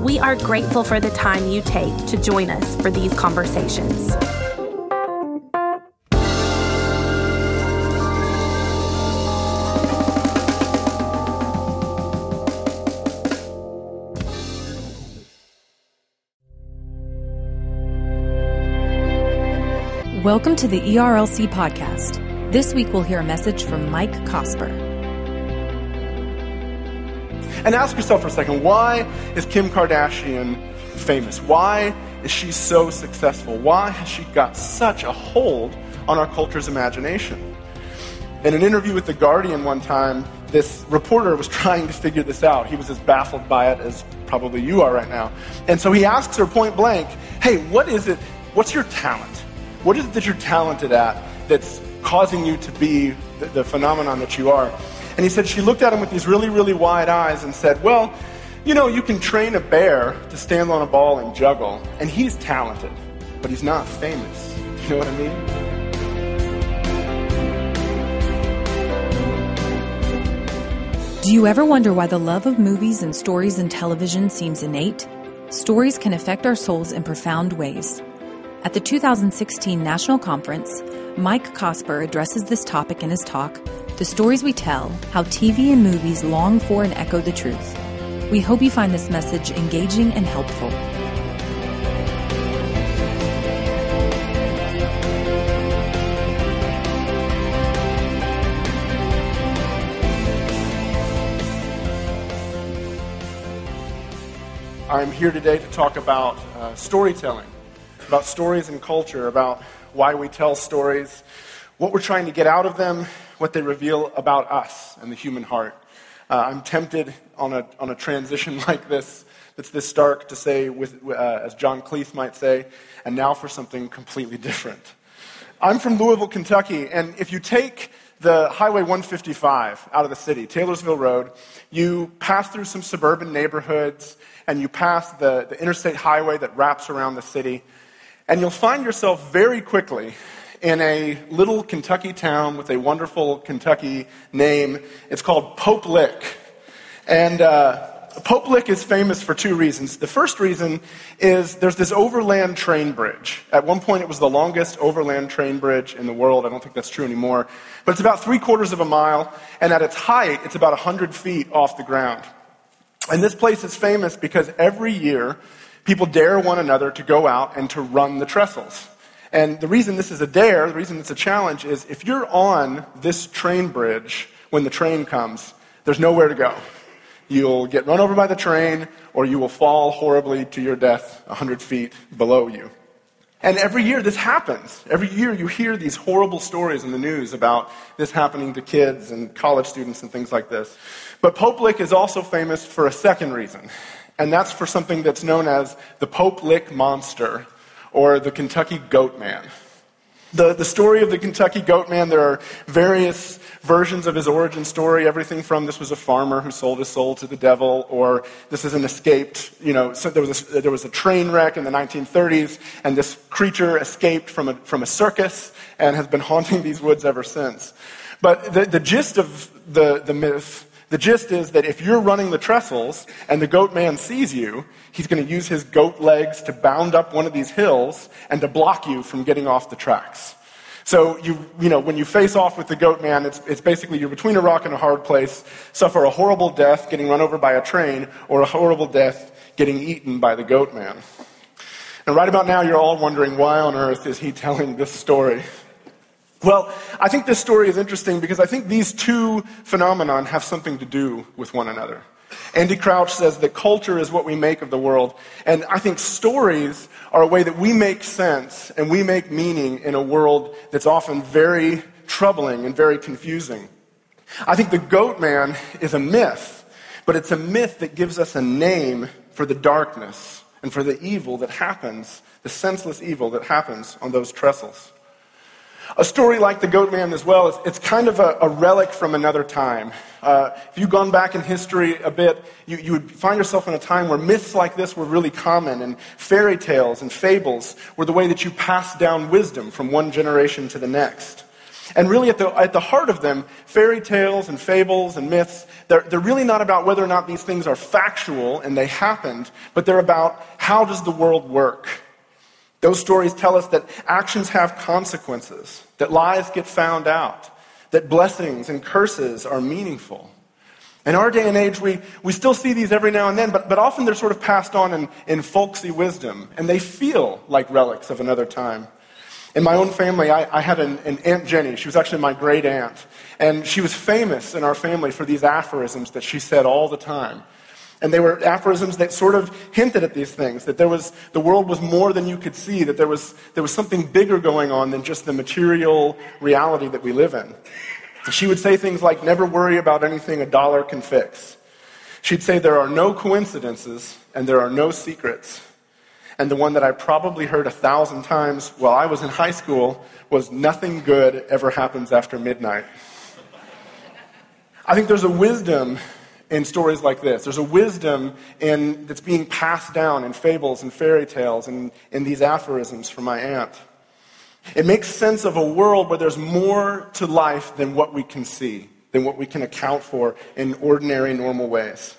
We are grateful for the time you take to join us for these conversations. Welcome to the ERLC podcast. This week we'll hear a message from Mike Cosper. And ask yourself for a second why is Kim Kardashian famous? Why is she so successful? Why has she got such a hold on our culture's imagination? In an interview with The Guardian one time, this reporter was trying to figure this out. He was as baffled by it as probably you are right now. And so he asks her point blank, Hey, what is it? What's your talent? What is it that you're talented at that's causing you to be the, the phenomenon that you are? And he said she looked at him with these really, really wide eyes and said, Well, you know, you can train a bear to stand on a ball and juggle, and he's talented, but he's not famous. You know what I mean? Do you ever wonder why the love of movies and stories and television seems innate? Stories can affect our souls in profound ways. At the 2016 National Conference, Mike Cosper addresses this topic in his talk, The Stories We Tell How TV and Movies Long for and Echo the Truth. We hope you find this message engaging and helpful. I'm here today to talk about uh, storytelling about stories and culture, about why we tell stories, what we're trying to get out of them, what they reveal about us and the human heart. Uh, I'm tempted on a, on a transition like this, that's this stark, to say, with, uh, as John Cleese might say, and now for something completely different. I'm from Louisville, Kentucky, and if you take the Highway 155 out of the city, Taylorsville Road, you pass through some suburban neighborhoods, and you pass the, the interstate highway that wraps around the city. And you'll find yourself very quickly in a little Kentucky town with a wonderful Kentucky name. It's called Pope Lick. And uh, Pope Lick is famous for two reasons. The first reason is there's this overland train bridge. At one point, it was the longest overland train bridge in the world. I don't think that's true anymore. But it's about three quarters of a mile, and at its height, it's about 100 feet off the ground. And this place is famous because every year, people dare one another to go out and to run the trestles. And the reason this is a dare, the reason it's a challenge is if you're on this train bridge when the train comes, there's nowhere to go. You'll get run over by the train or you will fall horribly to your death 100 feet below you. And every year this happens. Every year you hear these horrible stories in the news about this happening to kids and college students and things like this. But Pope Lick is also famous for a second reason and that's for something that's known as the Pope Lick Monster or the Kentucky Goat Man. The, the story of the Kentucky Goat Man, there are various versions of his origin story, everything from this was a farmer who sold his soul to the devil, or this is an escaped, you know, so there, was a, there was a train wreck in the 1930s, and this creature escaped from a, from a circus and has been haunting these woods ever since. But the, the gist of the, the myth the gist is that if you're running the trestles and the goat man sees you, he's going to use his goat legs to bound up one of these hills and to block you from getting off the tracks. So you, you know, when you face off with the goat man, it's, it's basically you're between a rock and a hard place, suffer a horrible death getting run over by a train, or a horrible death getting eaten by the goat man. And right about now, you're all wondering why on earth is he telling this story? Well, I think this story is interesting because I think these two phenomenon have something to do with one another. Andy Crouch says that culture is what we make of the world. And I think stories are a way that we make sense and we make meaning in a world that's often very troubling and very confusing. I think the goat man is a myth, but it's a myth that gives us a name for the darkness and for the evil that happens, the senseless evil that happens on those trestles. A story like the goat man as well, it's, it's kind of a, a, relic from another time. Uh, if you've gone back in history a bit, you, you would find yourself in a time where myths like this were really common, and fairy tales and fables were the way that you passed down wisdom from one generation to the next. And really, at the, at the heart of them, fairy tales and fables and myths, they're, they're really not about whether or not these things are factual and they happened, but they're about how does the world work? Those stories tell us that actions have consequences, that lies get found out, that blessings and curses are meaningful. In our day and age, we, we still see these every now and then, but, but often they're sort of passed on in, in folksy wisdom, and they feel like relics of another time. In my own family, I, I had an, an, Aunt Jenny. She was actually my great aunt. And she was famous in our family for these aphorisms that she said all the time. And they were aphorisms that sort of hinted at these things that there was, the world was more than you could see, that there was, there was something bigger going on than just the material reality that we live in. She would say things like, never worry about anything a dollar can fix. She'd say, there are no coincidences and there are no secrets. And the one that I probably heard a thousand times while I was in high school was, nothing good ever happens after midnight. I think there's a wisdom in stories like this. There's a wisdom in, that's being passed down in fables and fairy tales and in these aphorisms from my aunt. It makes sense of a world where there's more to life than what we can see, than what we can account for in ordinary, normal ways.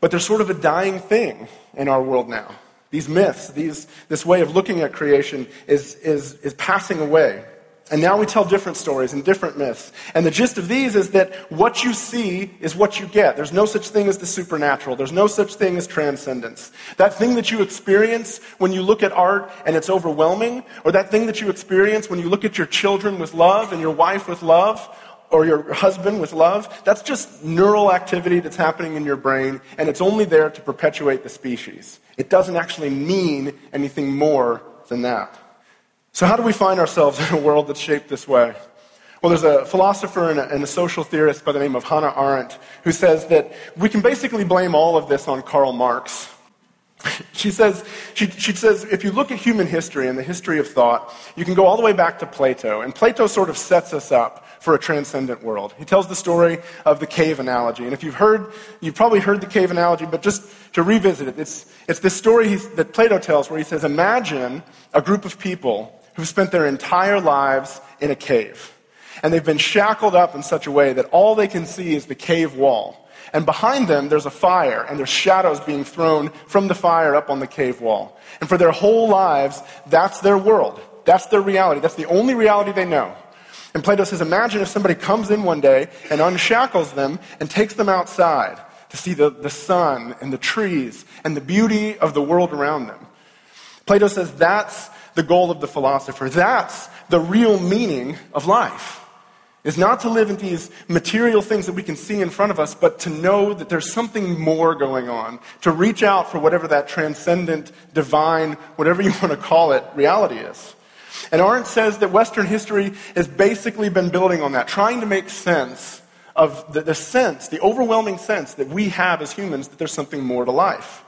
But there's sort of a dying thing in our world now. These myths, these, this way of looking at creation is, is, is passing away. And now we tell different stories and different myths. And the gist of these is that what you see is what you get. There's no such thing as the supernatural. There's no such thing as transcendence. That thing that you experience when you look at art and it's overwhelming, or that thing that you experience when you look at your children with love and your wife with love, or your husband with love, that's just neural activity that's happening in your brain, and it's only there to perpetuate the species. It doesn't actually mean anything more than that. So, how do we find ourselves in a world that's shaped this way? Well, there's a philosopher and a, and a, social theorist by the name of Hannah Arendt who says that we can basically blame all of this on Karl Marx. she, says, she, she says, if you look at human history and the history of thought, you can go all the way back to Plato. And Plato sort of sets us up for a transcendent world. He tells the story of the cave analogy. And if you've heard, you've probably heard the cave analogy, but just to revisit it, it's, it's this story that Plato tells where he says, imagine a group of people who've spent their entire lives in a cave. And they've been shackled up in such a way that all they can see is the cave wall. And behind them, there's a fire, and there's shadows being thrown from the fire up on the cave wall. And for their whole lives, that's their world. That's their reality. That's the only reality they know. And Plato says, imagine if somebody comes in one day and unshackles them and takes them outside to see the, the sun and the trees and the beauty of the world around them. Plato says that's the goal of the philosopher. That's the real meaning of life. Is not to live in these material things that we can see in front of us, but to know that there's something more going on. To reach out for whatever that transcendent, divine, whatever you want to call it, reality is. And Arendt says that Western history has basically been building on that, trying to make sense of the, the sense, the overwhelming sense that we have as humans that there's something more to life.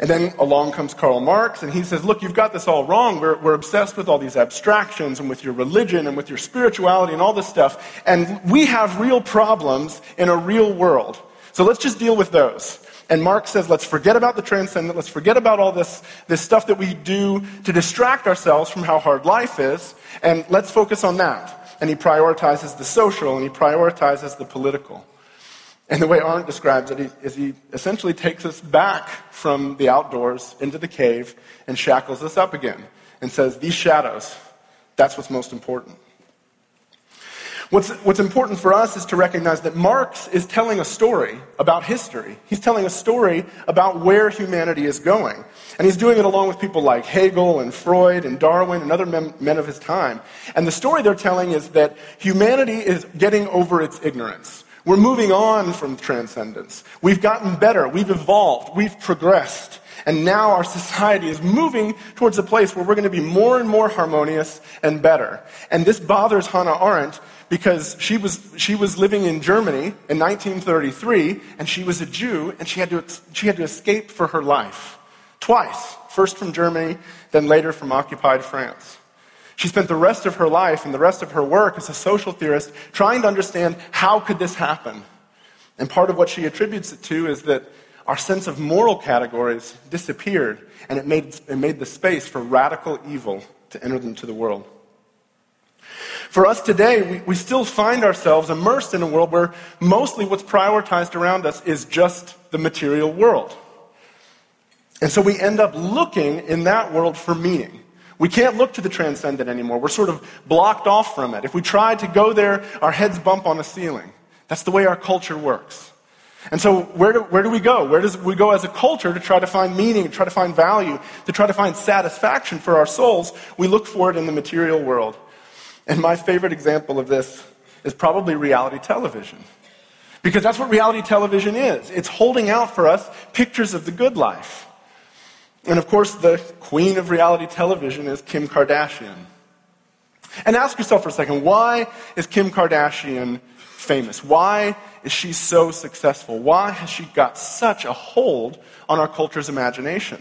And then along comes Karl Marx, and he says, Look, you've got this all wrong. We're, we're obsessed with all these abstractions and with your religion and with your spirituality and all this stuff. And we have real problems in a real world. So let's just deal with those. And Marx says, let's forget about the transcendent. Let's forget about all this, this stuff that we do to distract ourselves from how hard life is. And let's focus on that. And he prioritizes the social and he prioritizes the political. And the way Arendt describes it is he essentially takes us back from the outdoors into the cave and shackles us up again and says, These shadows, that's what's most important. What's, what's important for us is to recognize that Marx is telling a story about history. He's telling a story about where humanity is going. And he's doing it along with people like Hegel and Freud and Darwin and other men, men of his time. And the story they're telling is that humanity is getting over its ignorance. We're moving on from transcendence. We've gotten better. We've evolved. We've progressed. And now our society is moving towards a place where we're going to be more and more harmonious and better. And this bothers Hannah Arendt because she was, she was living in Germany in 1933, and she was a Jew, and she had, to, she had to escape for her life. Twice. First from Germany, then later from occupied France. She spent the rest of her life and the rest of her work as a social theorist trying to understand how could this happen. And part of what she attributes it to is that our sense of moral categories disappeared, and it made, it made the space for radical evil to enter into the world. For us today, we, we still find ourselves immersed in a world where mostly what's prioritized around us is just the material world. And so we end up looking in that world for meaning. We can't look to the transcendent anymore. We're sort of blocked off from it. If we try to go there, our heads bump on a ceiling. That's the way our culture works. And so, where do, where do we go? Where does we go as a culture to try to find meaning, to try to find value, to try to find satisfaction for our souls? We look for it in the material world. And my favorite example of this is probably reality television. Because that's what reality television is it's holding out for us pictures of the good life. And of course, the queen of reality television is Kim Kardashian. And ask yourself for a second why is Kim Kardashian famous? Why is she so successful? Why has she got such a hold on our culture's imagination?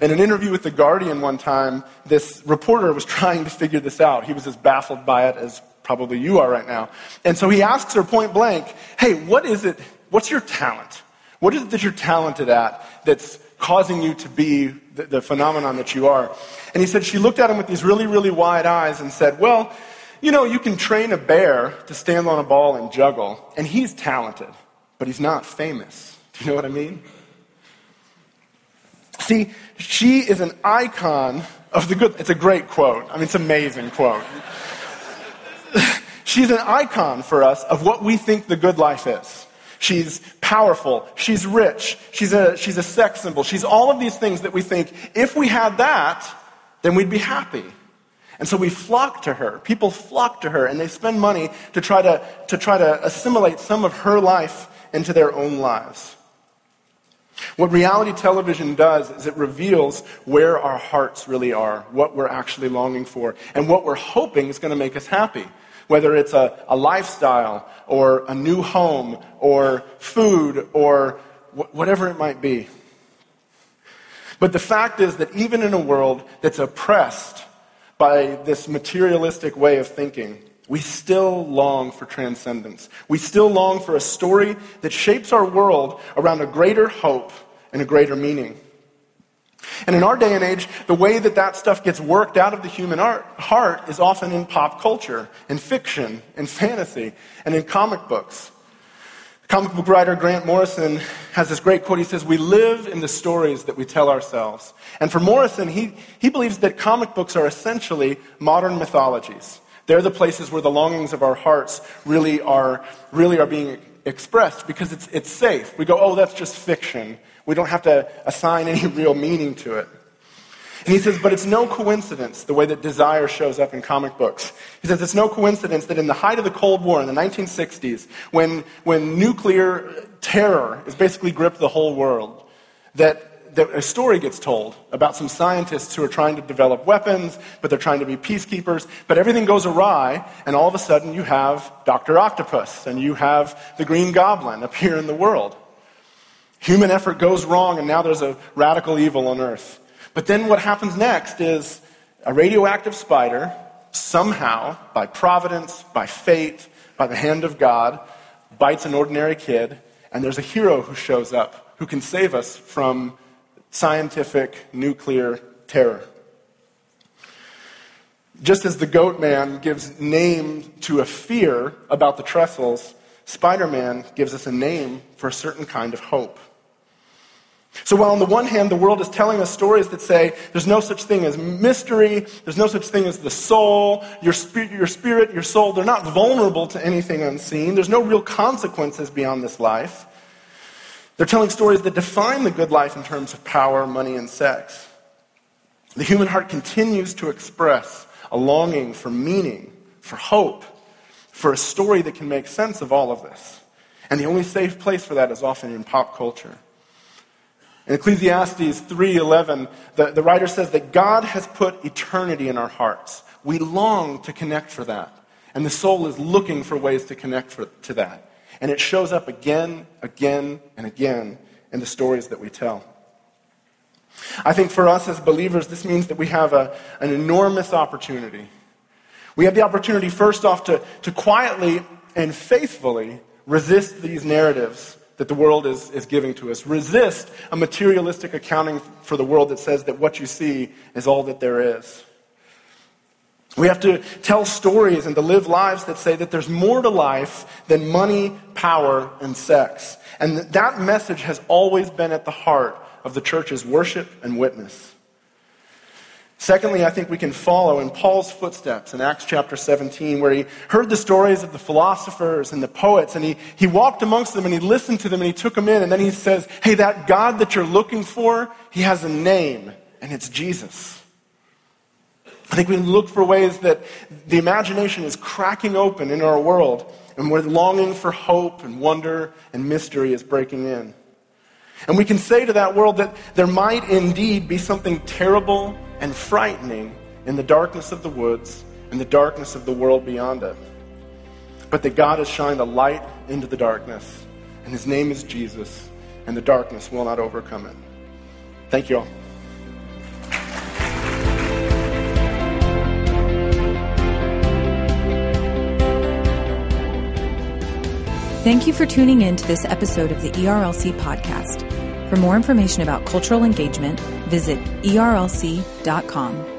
In an interview with The Guardian one time, this reporter was trying to figure this out. He was as baffled by it as probably you are right now. And so he asks her point blank, Hey, what is it? What's your talent? What is it that you're talented at that's causing you to be the, the phenomenon that you are? And he said, She looked at him with these really, really wide eyes and said, Well, you know, you can train a bear to stand on a ball and juggle, and he's talented, but he's not famous. Do you know what I mean? See, she is an icon of the good. It's a great quote. I mean, it's an amazing quote. She's an icon for us of what we think the good life is. She's powerful. She's rich. She's a, she's a sex symbol. She's all of these things that we think if we had that, then we'd be happy. And so we flock to her. People flock to her and they spend money to try to, to try to assimilate some of her life into their own lives. What reality television does is it reveals where our hearts really are, what we're actually longing for, and what we're hoping is going to make us happy. Whether it's a, a lifestyle, or a new home, or food, or wh- whatever it might be. But the fact is that even in a world that's oppressed by this materialistic way of thinking, we still long for transcendence. We still long for a story that shapes our world around a greater hope and a greater meaning. And in our day and age, the way that that stuff gets worked out of the human art, heart is often in pop culture, in fiction, in fantasy, and in comic books. Comic book writer Grant Morrison has this great quote. He says, We live in the stories that we tell ourselves. And for Morrison, he, he believes that comic books are essentially modern mythologies. They're the places where the longings of our hearts really are, really are being expressed because it's, it's safe. We go, oh, that's just fiction. We don't have to assign any real meaning to it. And he says, but it's no coincidence the way that desire shows up in comic books. He says, it's no coincidence that in the height of the Cold War in the 1960s, when, when nuclear terror has basically gripped the whole world, that, a story gets told about some scientists who are trying to develop weapons, but they're trying to be peacekeepers, but everything goes awry, and all of a sudden you have Dr. Octopus, and you have the Green Goblin appear in the world. Human effort goes wrong, and now there's a radical evil on Earth. But then what happens next is a radioactive spider, somehow, by providence, by fate, by the hand of God, bites an ordinary kid, and there's a hero who shows up who can save us from scientific nuclear terror. Just as the goat man gives name to a fear about the trestles, Spider Man gives us a name for a certain kind of hope. So, while on the one hand, the world is telling us stories that say there's no such thing as mystery, there's no such thing as the soul, your, spirit, your spirit, your soul, they're not vulnerable to anything unseen, there's no real consequences beyond this life. They're telling stories that define the good life in terms of power, money, and sex. The human heart continues to express a longing for meaning, for hope, for a story that can make sense of all of this. And the only safe place for that is often in pop culture. In Ecclesiastes 3:11, the, the writer says that God has put eternity in our hearts. We long to connect for that. And the soul is looking for ways to connect for, to that. And it shows up again, again, and again in the stories that we tell. I think for us as believers, this means that we have a, an enormous opportunity. We have the opportunity, first off, to, to quietly and faithfully resist these narratives that the world is, is giving to us. Resist a materialistic accounting for the world that says that what you see is all that there is. We have to tell stories and to live lives that say that there's more to life than money, power, and sex. And that message has always been at the heart of the church's worship and witness. Secondly, I think we can follow in Paul's footsteps in Acts chapter 17, where he heard the stories of the philosophers and the poets, and he, he walked amongst them and he listened to them and he took them in, and then he says, Hey, that God that you're looking for, he has a name, and it's Jesus. I think we look for ways that the imagination is cracking open in our world, and where longing for hope and wonder and mystery is breaking in. And we can say to that world that there might indeed be something terrible and frightening in the darkness of the woods and the darkness of the world beyond it. But that God has shined a light into the darkness, and his name is Jesus, and the darkness will not overcome it. Thank you all. Thank you for tuning in to this episode of the ERLC podcast. For more information about cultural engagement, visit erlc.com.